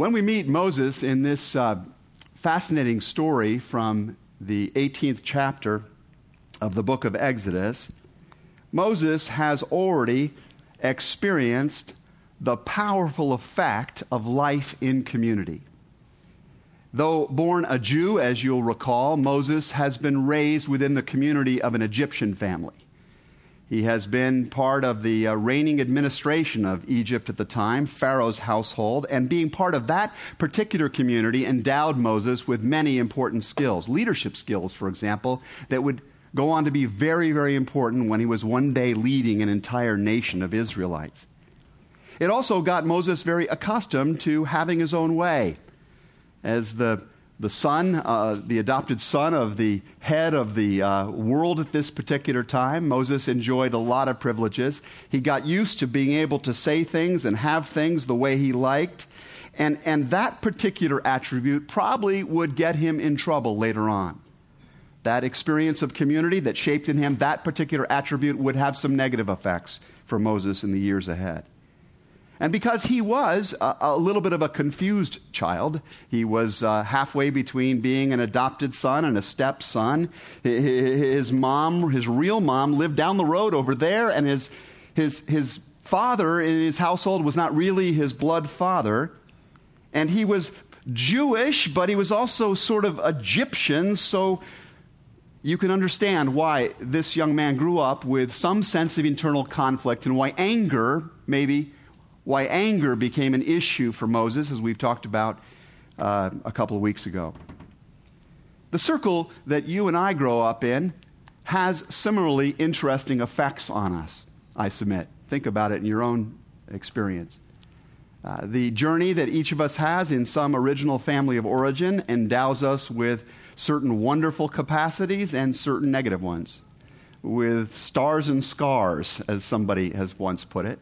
When we meet Moses in this uh, fascinating story from the 18th chapter of the book of Exodus, Moses has already experienced the powerful effect of life in community. Though born a Jew, as you'll recall, Moses has been raised within the community of an Egyptian family. He has been part of the uh, reigning administration of Egypt at the time, Pharaoh's household, and being part of that particular community endowed Moses with many important skills, leadership skills, for example, that would go on to be very, very important when he was one day leading an entire nation of Israelites. It also got Moses very accustomed to having his own way. As the the son, uh, the adopted son of the head of the uh, world at this particular time. Moses enjoyed a lot of privileges. He got used to being able to say things and have things the way he liked. And, and that particular attribute probably would get him in trouble later on. That experience of community that shaped in him, that particular attribute would have some negative effects for Moses in the years ahead. And because he was a, a, little bit of a confused child, he was uh, halfway between being an adopted son and a stepson. His mom, his real mom, lived down the road over there, and his, his, his father in his household was not really his blood father. And he was Jewish, but he was also sort of Egyptian, so you can understand why this young man grew up with some sense of internal conflict and why anger, maybe, why anger became an issue for Moses, as we've talked about uh, a couple of weeks ago. The circle that you and I grow up in has similarly interesting effects on us, I submit. Think about it in your own experience. Uh, the journey that each of us has in some original family of origin endows us with certain wonderful capacities and certain negative ones, with stars and scars, as somebody has once put it.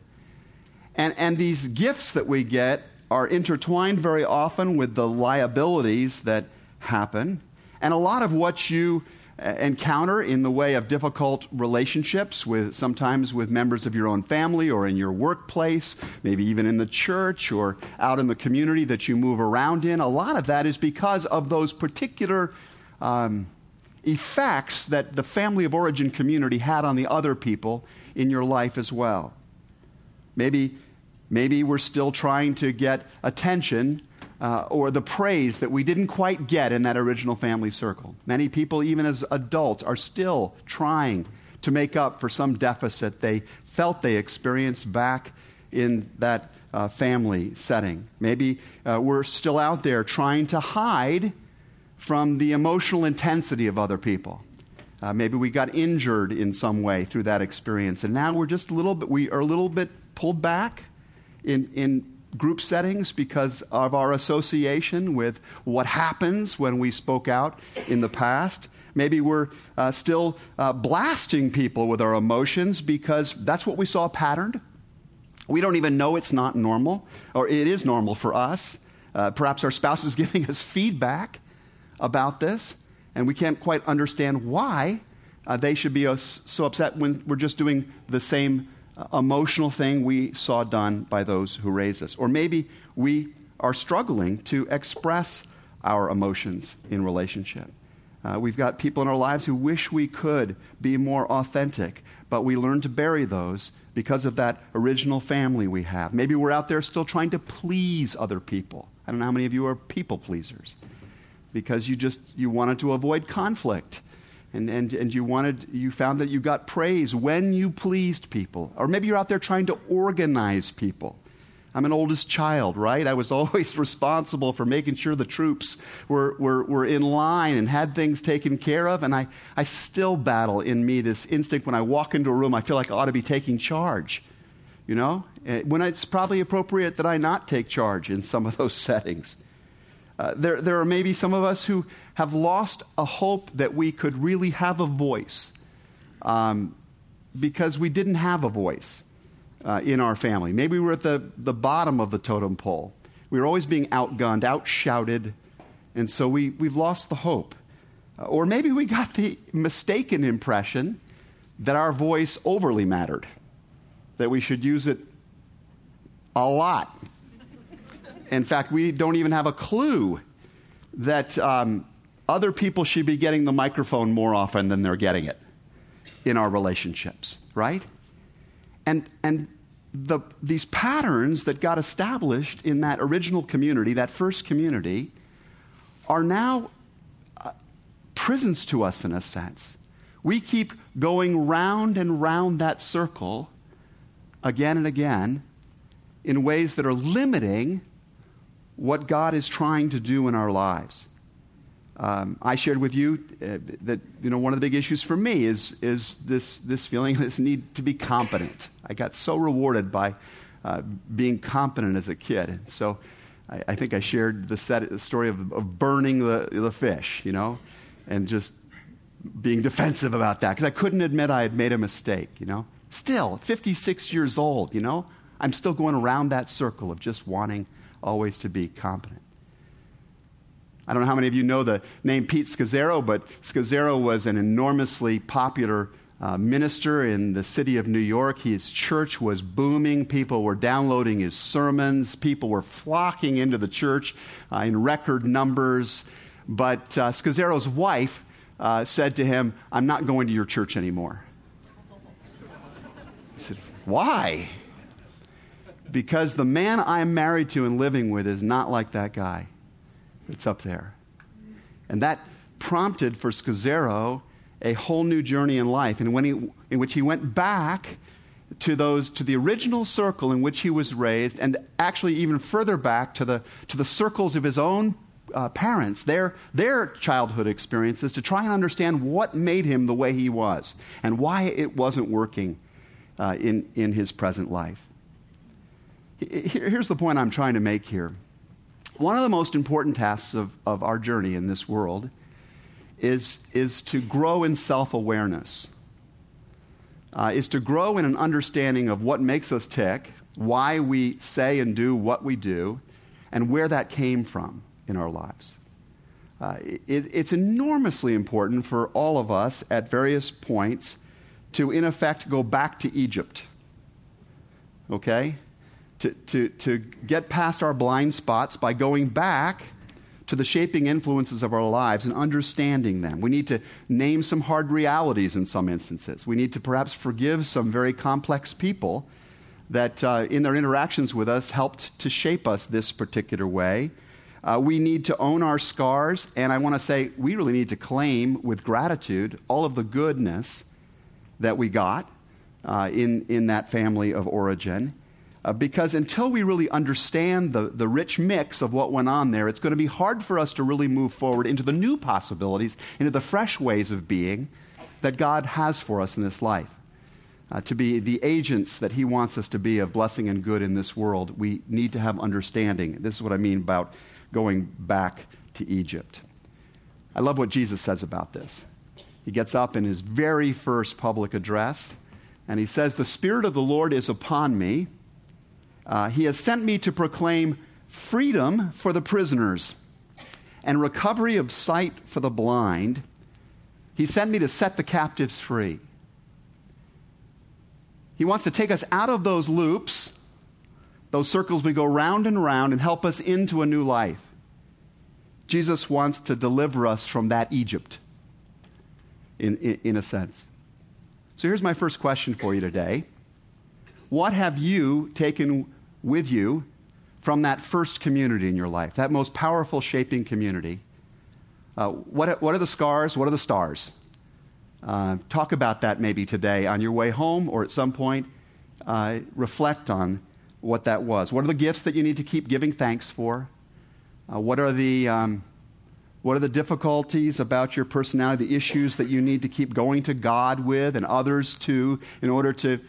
And, and these gifts that we get are intertwined very often with the liabilities that happen. And a lot of what you uh, encounter in the way of difficult relationships with sometimes with members of your own family or in your workplace, maybe even in the church or out in the community that you move around in. A lot of that is because of those particular um, effects that the family of origin community had on the other people in your life as well. Maybe Maybe we're still trying to get attention uh, or the praise that we didn't quite get in that original family circle. Many people, even as adults, are still trying to make up for some deficit they felt they experienced back in that uh, family setting. Maybe uh, we're still out there trying to hide from the emotional intensity of other people. Uh, maybe we got injured in some way through that experience, and now we're just a little bit, we are a little bit pulled back in, in group settings because of our association with what happens when we spoke out in the past. Maybe we're uh, still uh, blasting people with our emotions because that's what we saw patterned. We don't even know it's not normal, or it is normal for us. Uh, perhaps our spouse is giving us feedback about this, and we can't quite understand why uh, they should be so upset when we're just doing the same emotional thing we saw done by those who raised us. Or maybe we are struggling to express our emotions in relationship. Uh, we've got people in our lives who wish we could be more authentic, but we learn to bury those because of that original family we have. Maybe we're out there still trying to please other people. I don't know how many of you are people pleasers because you just you wanted to avoid conflict and, and, and you wanted you found that you got praise when you pleased people. Or maybe you're out there trying to organize people. I'm an oldest child right? I was always responsible for making sure the troops were, were, were in line and had things taken care of. And I, I still battle in me this instinct when i walk into a room i feel like i ought to be taking charge you know? Eh, when it's probably appropriate that i not take charge in some of those settings uh, there, there are maybe some of us who have lost a hope that we could really have a voice um, because we didn't have a voice uh, in our family. Maybe we were at the, the bottom of the totem pole. We were always being outgunned, outshouted, and so we, we've lost the hope. Uh, or maybe we got the mistaken impression that our voice overly mattered, that we should use it a lot in fact, we don't even have a clue that um, other people should be getting the microphone more often than they're getting it in our relationships, right? And, and the, these patterns that got established in that original community, that first community, are now uh, prisons to us in a sense. We keep going round and round that circle again and again in ways that are limiting what God is trying to do in our lives. Um, I shared with you uh, that you know one of the big issues for me is is this this feeling this need to be competent. I got so rewarded by uh, being competent as a kid. So I, I think I shared the, set, the story of, of burning the the fish, you know, and just being defensive about that because I couldn't admit I had made a mistake. You know, still 56 years old. You know, I'm still going around that circle of just wanting always to be competent. I don't know how many of you know the name Pete Scazzero, but Scazzero was an enormously popular uh, minister in the city of New York. His church was booming. People were downloading his sermons. People were flocking into the church uh, in record numbers. But uh, Scazzero's wife uh, said to him, I'm not going to your church anymore. He said, Why? Because the man I'm married to and living with is not like that guy. It's up there. And that prompted for Scazzero a whole new journey in life, and when he, in which he went back to those to the original circle in which he was raised, and actually even further back to the to the circles of his own uh, parents, their their childhood experiences, to try and understand what made him the way he was and why it wasn't working uh, in in his present life. Here's the point I'm trying to make here. One of the most important tasks of, of our journey in this world is, is to grow in self awareness, uh, is to grow in an understanding of what makes us tick, why we say and do what we do, and where that came from in our lives. Uh, it, it's enormously important for all of us at various points to, in effect, go back to Egypt. Okay? To, to, to get past our blind spots by going back to the shaping influences of our lives and understanding them. We need to name some hard realities in some instances. We need to perhaps forgive some very complex people that, uh, in their interactions with us, helped to shape us this particular way. Uh, we need to own our scars, and I want to say we really need to claim with gratitude all of the goodness that we got uh, in, in that family of origin. Uh, because until we really understand the, the rich mix of what went on there, it's going to be hard for us to really move forward into the new possibilities, into the fresh ways of being that God has for us in this life. Uh, to be the agents that He wants us to be of blessing and good in this world, we need to have understanding. This is what I mean about going back to Egypt. I love what Jesus says about this. He gets up in his very first public address and he says, The Spirit of the Lord is upon me uh, he has sent me to proclaim freedom for the prisoners and recovery of sight for the blind. He sent me to set the captives free. He wants to take us out of those loops, those circles we go round and round, and help us into a new life. Jesus wants to deliver us from that Egypt, in, in, in a sense. So here's my first question for you today What have you taken with you from that first community in your life, that most powerful shaping community. Uh, what, what are the scars? What are the stars? Uh, talk about that maybe today on your way home or at some point. Uh, reflect on what that was. What are the gifts that you need to keep giving thanks for? Uh, what are the um, what are the difficulties about your personality, the issues that you need to keep going to God with and others too in order to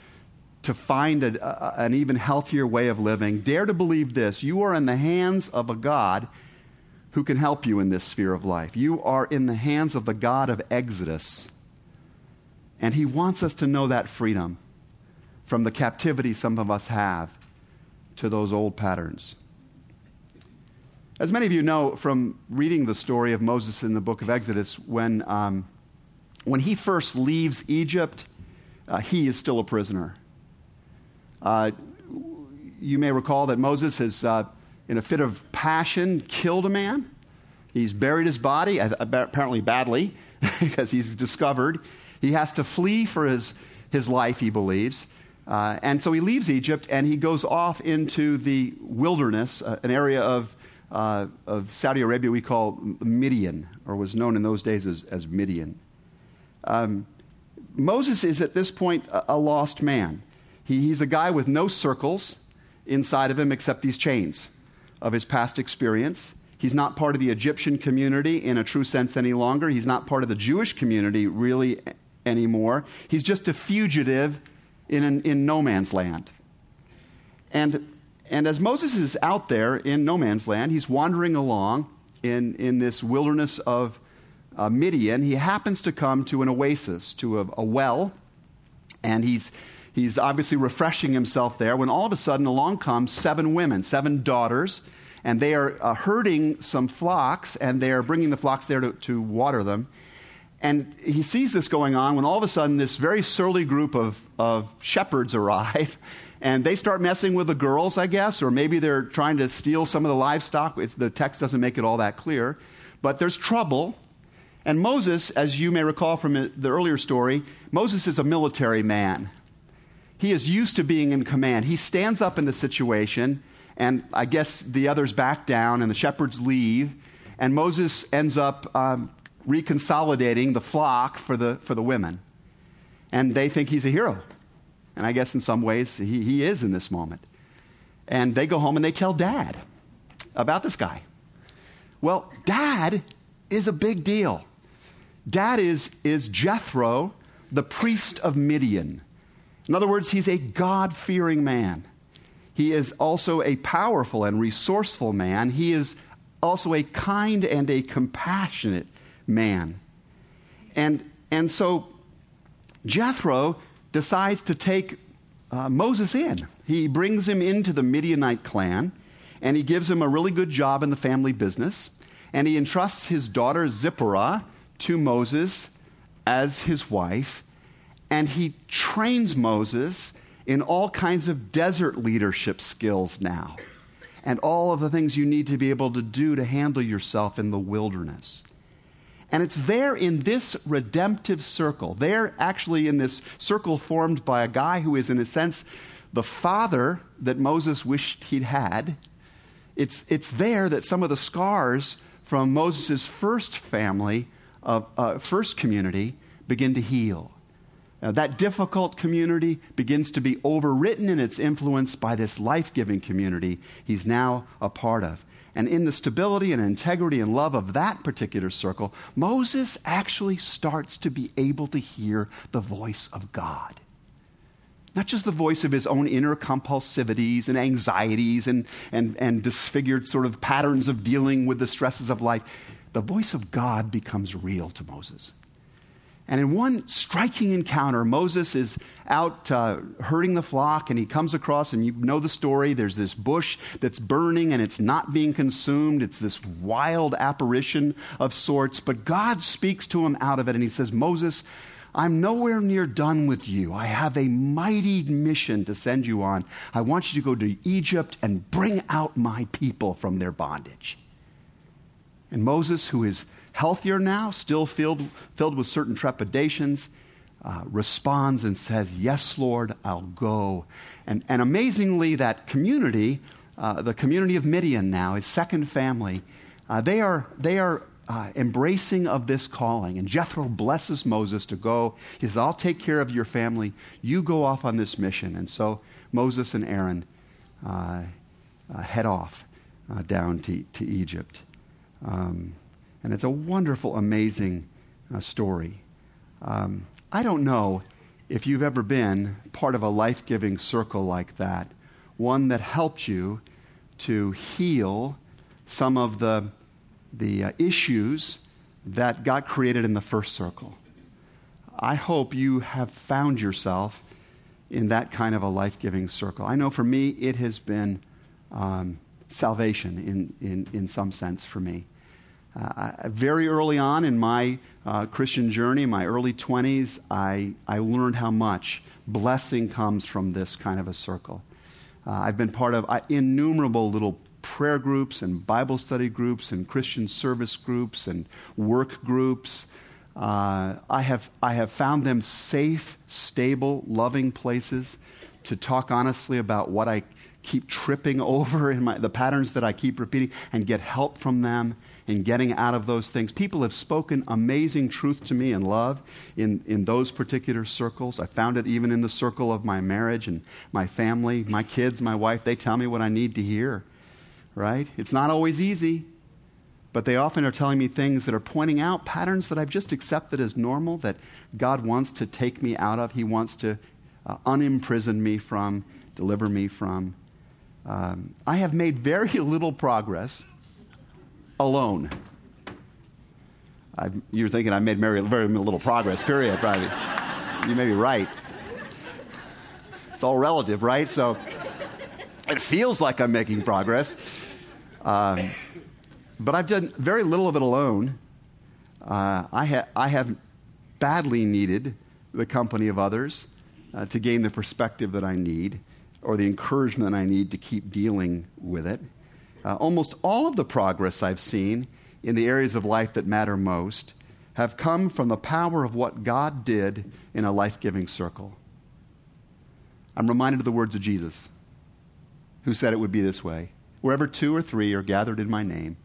to find a, a, an even healthier way of living, dare to believe this you are in the hands of a God who can help you in this sphere of life. You are in the hands of the God of Exodus. And He wants us to know that freedom from the captivity some of us have to those old patterns. As many of you know from reading the story of Moses in the book of Exodus, when, um, when he first leaves Egypt, uh, he is still a prisoner. Uh, you may recall that Moses has uh, in a fit of passion, killed a man. He's buried his body, apparently badly, because he's discovered. He has to flee for his, his life, he believes. Uh, and so he leaves Egypt and he goes off into the wilderness, uh, an area of, uh, of Saudi Arabia we call Midian, or was known in those days as, as Midian. Um, Moses is at this point a, a lost man. He, he's a guy with no circles inside of him except these chains of his past experience. He's not part of the Egyptian community in a true sense any longer. He's not part of the Jewish community really anymore. He's just a fugitive in, an, in no man's land. And, and as Moses is out there in no man's land, he's wandering along in, in this wilderness of uh, Midian. He happens to come to an oasis, to a, a well, and he's, he's obviously refreshing himself there when all of a sudden along comes seven women, seven daughters and they are uh, herding some flocks, and they are bringing the flocks there to, to water them. And he sees this going on when all of a sudden this very surly group of, of shepherds arrive and they start messing with the girls, I guess, or maybe they're trying to steal some of the livestock. The text doesn't make it all that clear. But there's trouble. And Moses, as you may recall from the earlier story, Moses is a military man. He is used to being in command. He stands up in the situation and I guess the others back down, and the shepherds leave, and Moses ends up um, reconsolidating the flock for the, for the women. And they think he's a hero. And I guess in some ways he, he is in this moment. And they go home and they tell dad about this guy. Well, dad is a big deal. Dad is, is Jethro, the priest of Midian. In other words, he's a God fearing man. He is also a powerful and resourceful man. He is also a kind and a compassionate man. And, and so Jethro decides to take uh, Moses in. He brings him into the Midianite clan, and he gives him a really good job in the family business. And he entrusts his daughter Zipporah to Moses as his wife. And he trains Moses in all kinds of desert leadership skills now, and all of the things you need to be able to do to handle yourself in the wilderness. And it's there in this redemptive circle, there actually in this circle formed by a guy who is, in a sense, the father that Moses wished he'd had. It's, it's there that some of the scars from Moses' first family, uh, uh, first community, begin to heal. Uh, that difficult community begins to be overwritten in its influence by this life giving community he's now a part of. And in the stability and integrity and love of that particular circle, Moses actually starts to be able to hear the voice of God. Not just the voice of his own inner compulsivities and anxieties and, and, and disfigured sort of patterns of dealing with the stresses of life. The voice of God becomes real to Moses. And in one striking encounter, Moses is out uh, herding the flock, and he comes across, and you know the story. There's this bush that's burning, and it's not being consumed. It's this wild apparition of sorts. But God speaks to him out of it, and he says, Moses, I'm nowhere near done with you. I have a mighty mission to send you on. I want you to go to Egypt and bring out my people from their bondage. And Moses, who is healthier now, still filled, filled with certain trepidations, uh, responds and says, Yes, Lord, I'll go. And, and amazingly, that community, uh, the community of Midian now, his second family, uh, they are, they are uh, embracing of this calling. And Jethro blesses Moses to go. He says, I'll take care of your family. You go off on this mission. And so Moses and Aaron uh, uh, head off down to, to Egypt. Um, and it's a wonderful, amazing uh, story. Um, I don't know if you've ever been part of a life giving circle like that, one that helped you to heal some of the, the uh, issues that got created in the first circle. I hope you have found yourself in that kind of a life giving circle. I know for me, it has been um, salvation in, in, in some sense for me. Uh, very early on in my uh, Christian journey, my early 20s, I, I learned how much blessing comes from this kind of a circle. Uh, I've been part of uh, innumerable little prayer groups and Bible study groups and Christian service groups and work groups. Uh, I, have, I have found them safe, stable, loving places to talk honestly about what I keep tripping over in my, the patterns that I keep repeating and get help from them in getting out of those things. People have spoken amazing truth to me in love in, in those particular circles. I found it even in the circle of my marriage and my family, my kids, my wife. They tell me what I need to hear, right? It's not always easy, but they often are telling me things that are pointing out patterns that I've just accepted as normal that God wants to take me out of. He wants to uh, unimprison me from, deliver me from. Um, I have made very little progress alone. I've, you're thinking I made very, very little progress, period, probably. you may be right. It's all relative, right? So it feels like I'm making progress. Um, but I've done very little of it alone. Uh, I, ha- I have badly needed the company of others uh, to gain the perspective that I need or the encouragement I need to keep dealing with it. Uh, almost all of the progress I've seen in the areas of life that matter most have come from the power of what God did in a life giving circle. I'm reminded of the words of Jesus, who said it would be this way Wherever two or three are gathered in my name,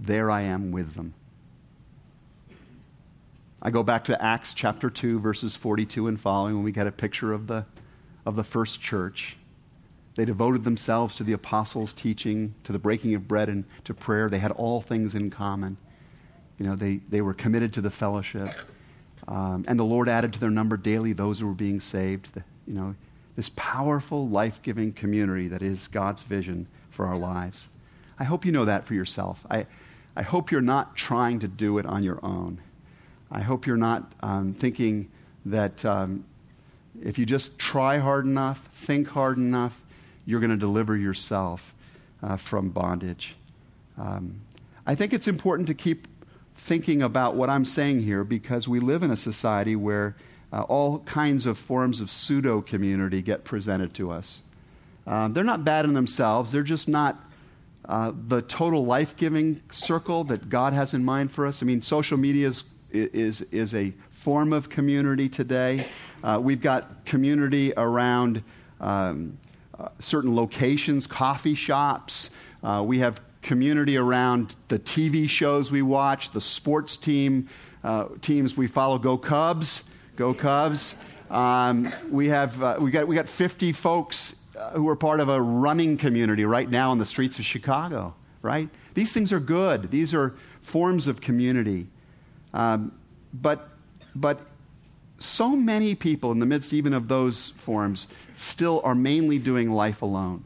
there I am with them. I go back to Acts chapter 2, verses 42 and following, when we get a picture of the, of the first church. They devoted themselves to the apostles' teaching, to the breaking of bread, and to prayer. They had all things in common. You know, they, they were committed to the fellowship. Um, and the Lord added to their number daily those who were being saved. The, you know, this powerful, life giving community that is God's vision for our lives. I hope you know that for yourself. I, I hope you're not trying to do it on your own. I hope you're not um, thinking that um, if you just try hard enough, think hard enough, you're going to deliver yourself uh, from bondage. Um, I think it's important to keep thinking about what I'm saying here because we live in a society where uh, all kinds of forms of pseudo community get presented to us. Um, they're not bad in themselves, they're just not uh, the total life giving circle that God has in mind for us. I mean, social media is, is, is a form of community today. Uh, we've got community around um, uh, certain locations, coffee shops. Uh, we have community around the TV shows we watch, the sports team uh, teams we follow. Go Cubs, go Cubs. Um, we have uh, we got we got 50 folks uh, who are part of a running community right now on the streets of Chicago. Right? These things are good. These are forms of community. Um, but but so many people in the midst even of those forms still are mainly doing life alone.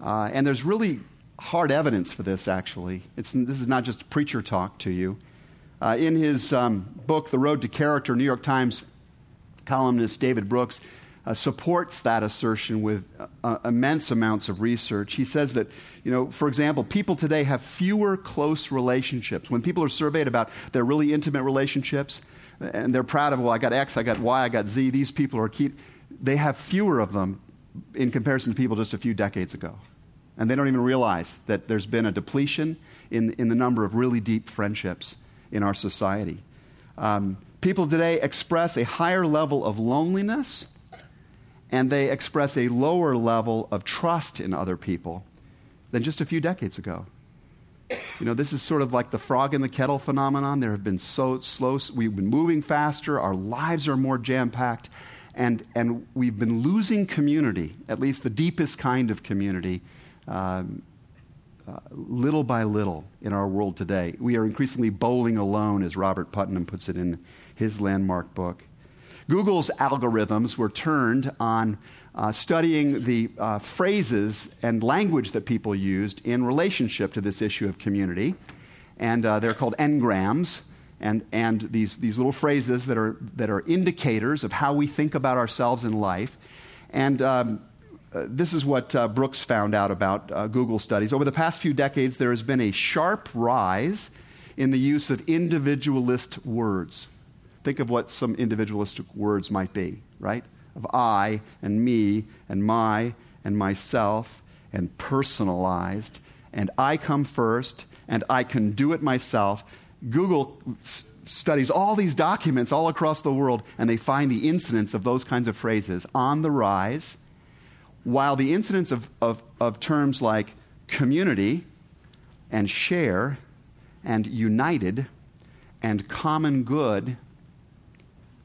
Uh, and there's really hard evidence for this, actually. It's, this is not just preacher talk to you. Uh, in his um, book, The Road to Character, New York Times columnist David Brooks uh, supports that assertion with uh, immense amounts of research. He says that, you know, for example, people today have fewer close relationships. When people are surveyed about their really intimate relationships, and they're proud of, well, I got X, I got Y, I got Z, these people are key. They have fewer of them in comparison to people just a few decades ago. And they don't even realize that there's been a depletion in, in the number of really deep friendships in our society. Um, people today express a higher level of loneliness and they express a lower level of trust in other people than just a few decades ago. You know, this is sort of like the frog in the kettle phenomenon. There have been so slow, we've been moving faster, our lives are more jam packed, and, and we've been losing community, at least the deepest kind of community, um, uh, little by little in our world today. We are increasingly bowling alone, as Robert Putnam puts it in his landmark book. Google's algorithms were turned on uh, studying the uh, phrases and language that people used in relationship to this issue of community. And uh, they're called n-grams. And, and these, these little phrases that are, that are indicators of how we think about ourselves in life. And um, uh, this is what uh, Brooks found out about uh, Google studies. Over the past few decades, there has been a sharp rise in the use of individualist words. Think of what some individualistic words might be, right? of I and me and my and myself and personalized, and I come first, and I can do it myself. Google s- studies all these documents all across the world, and they find the incidence of those kinds of phrases on the rise, while the incidence of, of, of terms like community and share and united and common good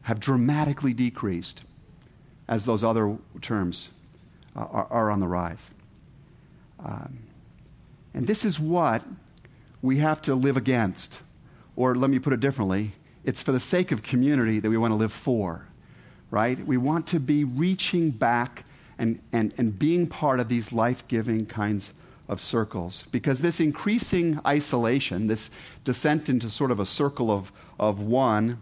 have dramatically decreased as those other terms uh, are, are, on the rise. Um, and this is what we have to live against. Or let me put it differently it's for the sake of community that we want to live for, right? We want to be reaching back and, and, and being part of these life giving kinds of circles. Because this increasing isolation, this descent into sort of a circle of, of one,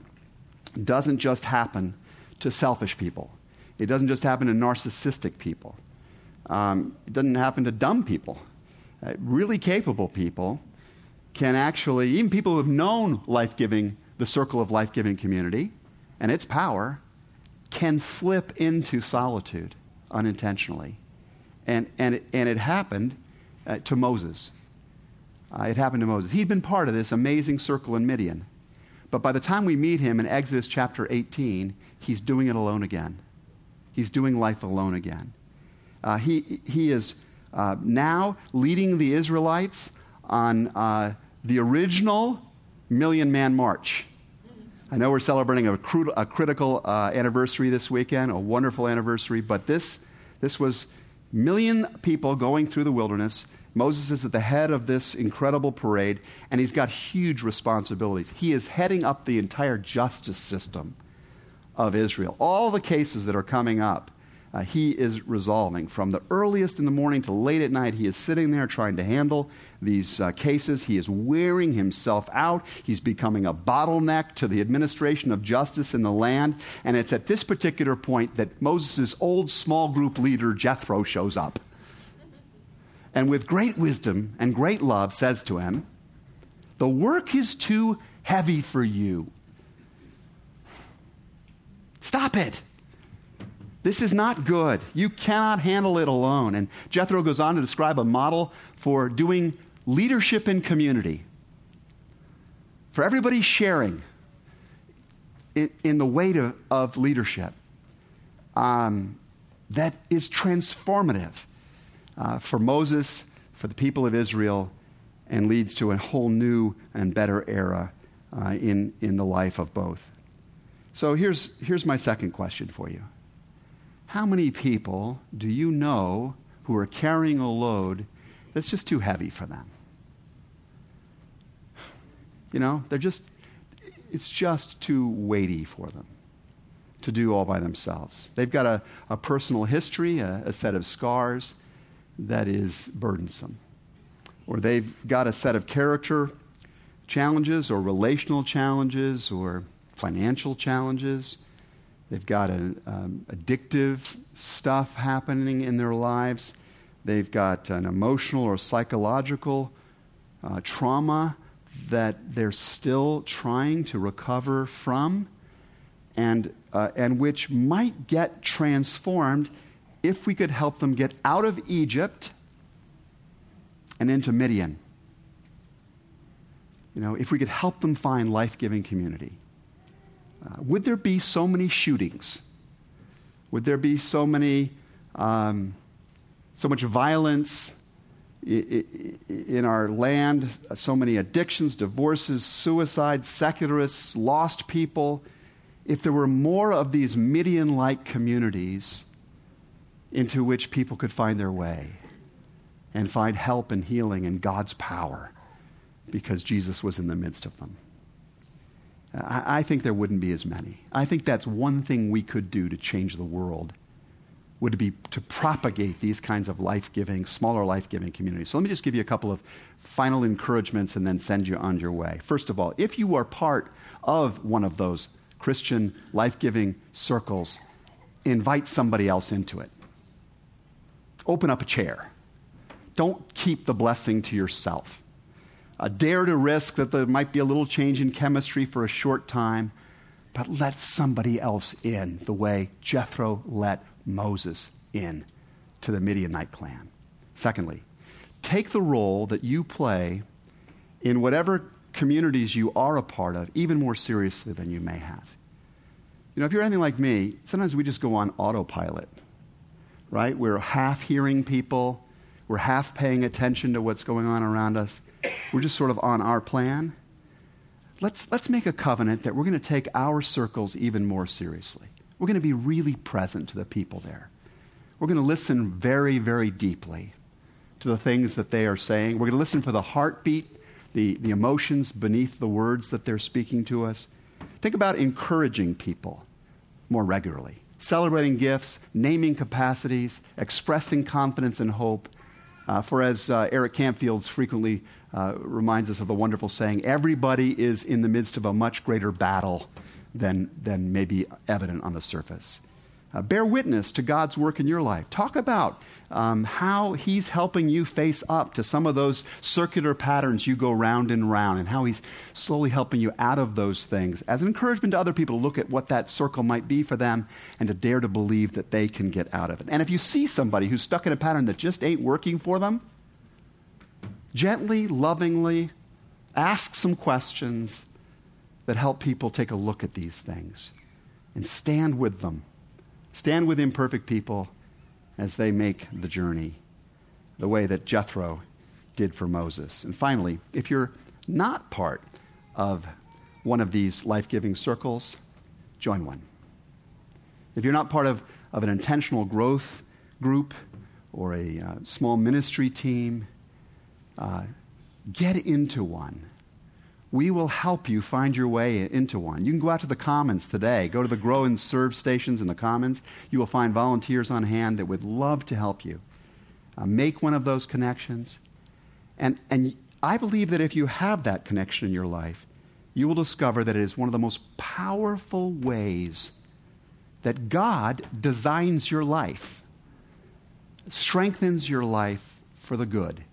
doesn't just happen to selfish people. It doesn't just happen to narcissistic people. Um, it doesn't happen to dumb people. Uh, really capable people can actually, even people who have known life giving, the circle of life giving community and its power, can slip into solitude unintentionally. And, and, it, and it happened uh, to Moses. Uh, it happened to Moses. He'd been part of this amazing circle in Midian. But by the time we meet him in Exodus chapter 18, he's doing it alone again. He's doing life alone again. Uh, he, he is uh, now leading the Israelites on uh, the original Million Man March. I know we're celebrating a, cru- a critical uh, anniversary this weekend, a wonderful anniversary, but this, this was million people going through the wilderness. Moses is at the head of this incredible parade, and he's got huge responsibilities. He is heading up the entire justice system of Israel. All the cases that are coming up uh, he is resolving. From the earliest in the morning to late at night, he is sitting there trying to handle these uh, cases. He is wearing himself out. He's becoming a bottleneck to the administration of justice in the land. And it's at this particular point that Moses' old small group leader, Jethro, shows up. And with great wisdom and great love, says to him, The work is too heavy for you. Stop it. This is not good. You cannot handle it alone. And Jethro goes on to describe a model for doing leadership in community, for everybody sharing in, in the weight of, of leadership um, that is transformative uh, for Moses, for the people of Israel, and leads to a whole new and better era uh, in, in the life of both. So here's, here's my second question for you. How many people do you know who are carrying a load that's just too heavy for them? You know, they're just, it's just too weighty for them to do all by themselves. They've got a, a personal history, a, a set of scars that is burdensome. Or they've got a set of character challenges, or relational challenges, or financial challenges They've got an um, addictive stuff happening in their lives. They've got an emotional or psychological uh, trauma that they're still trying to recover from, and, uh, and which might get transformed if we could help them get out of Egypt and into Midian. You know, if we could help them find life giving community. Uh, would there be so many shootings? Would there be so many, um, so much violence in our land, so many addictions, divorces, suicides, secularists, lost people? If there were more of these Midian like communities into which people could find their way and find help and healing and God's power because Jesus was in the midst of them. I, I think there wouldn't be as many. I think that's one thing we could do to change the world would be to propagate these kinds of life giving, smaller life giving communities. So let me just give you a couple of final encouragements and then send you on your way. First of all, if you are part of one of those Christian life giving circles, invite somebody else into it. Open up a chair. Don't keep the blessing to yourself uh, dare to risk that there might be a little change in chemistry for a short time, but let somebody else in the way Jethro let Moses in to the Midianite clan. Secondly, take the role that you play in whatever communities you are a part of even more seriously than you may have. You know, if you're anything like me, sometimes we just go on autopilot, right? We're half hearing people, we're half paying attention to what's going on around us. We're just sort of on our plan. Let's, let's make a covenant that we're going to take our circles even more seriously. We're going to be really present to the people there. We're going to listen very, very deeply to the things that they are saying. We're going to listen for the heartbeat, the, the emotions beneath the words that they're speaking to us. Think about encouraging people more regularly, celebrating gifts, naming capacities, expressing confidence and hope. Uh, for as uh, Eric Campfields frequently uh, reminds us of the wonderful saying, everybody is in the midst of a much greater battle than, than may be evident on the surface. Uh, bear witness to God's work in your life. Talk about um, how He's helping you face up to some of those circular patterns you go round and round, and how He's slowly helping you out of those things as an encouragement to other people to look at what that circle might be for them and to dare to believe that they can get out of it. And if you see somebody who's stuck in a pattern that just ain't working for them, gently, lovingly ask some questions that help people take a look at these things and stand with them Stand with imperfect people as they make the journey, the way that Jethro did for Moses. And finally, if you're not part of one of these life giving circles, join one. If you're not part of, of an intentional growth group or a uh, small ministry team, uh, get into one we will help you find your way into one. You can go out to the Commons today. Go to the Grow and Serve stations in the Commons. You will find volunteers on hand that would love to help you. Uh, make one of those connections. And, and I believe that if you have that connection in your life, you will discover that it is one of the most powerful ways that God designs your life, strengthens your life for the good,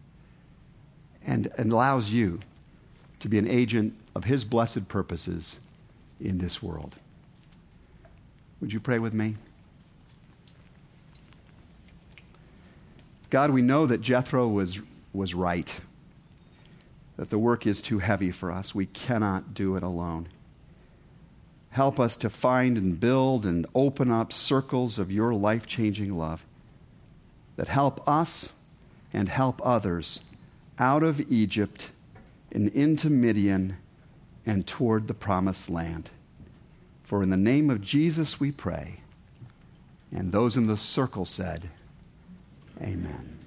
and, and allows you to be an agent of His blessed purposes in this world. Would you pray with me? God, we know that Jethro was, was right, that the work is too heavy for us. We cannot do it alone. Help us to find and build and open up circles of your life changing love that help us and help others out of Egypt and into Midian and toward the promised land. For in the name of Jesus we pray. And those in the circle said, Amen.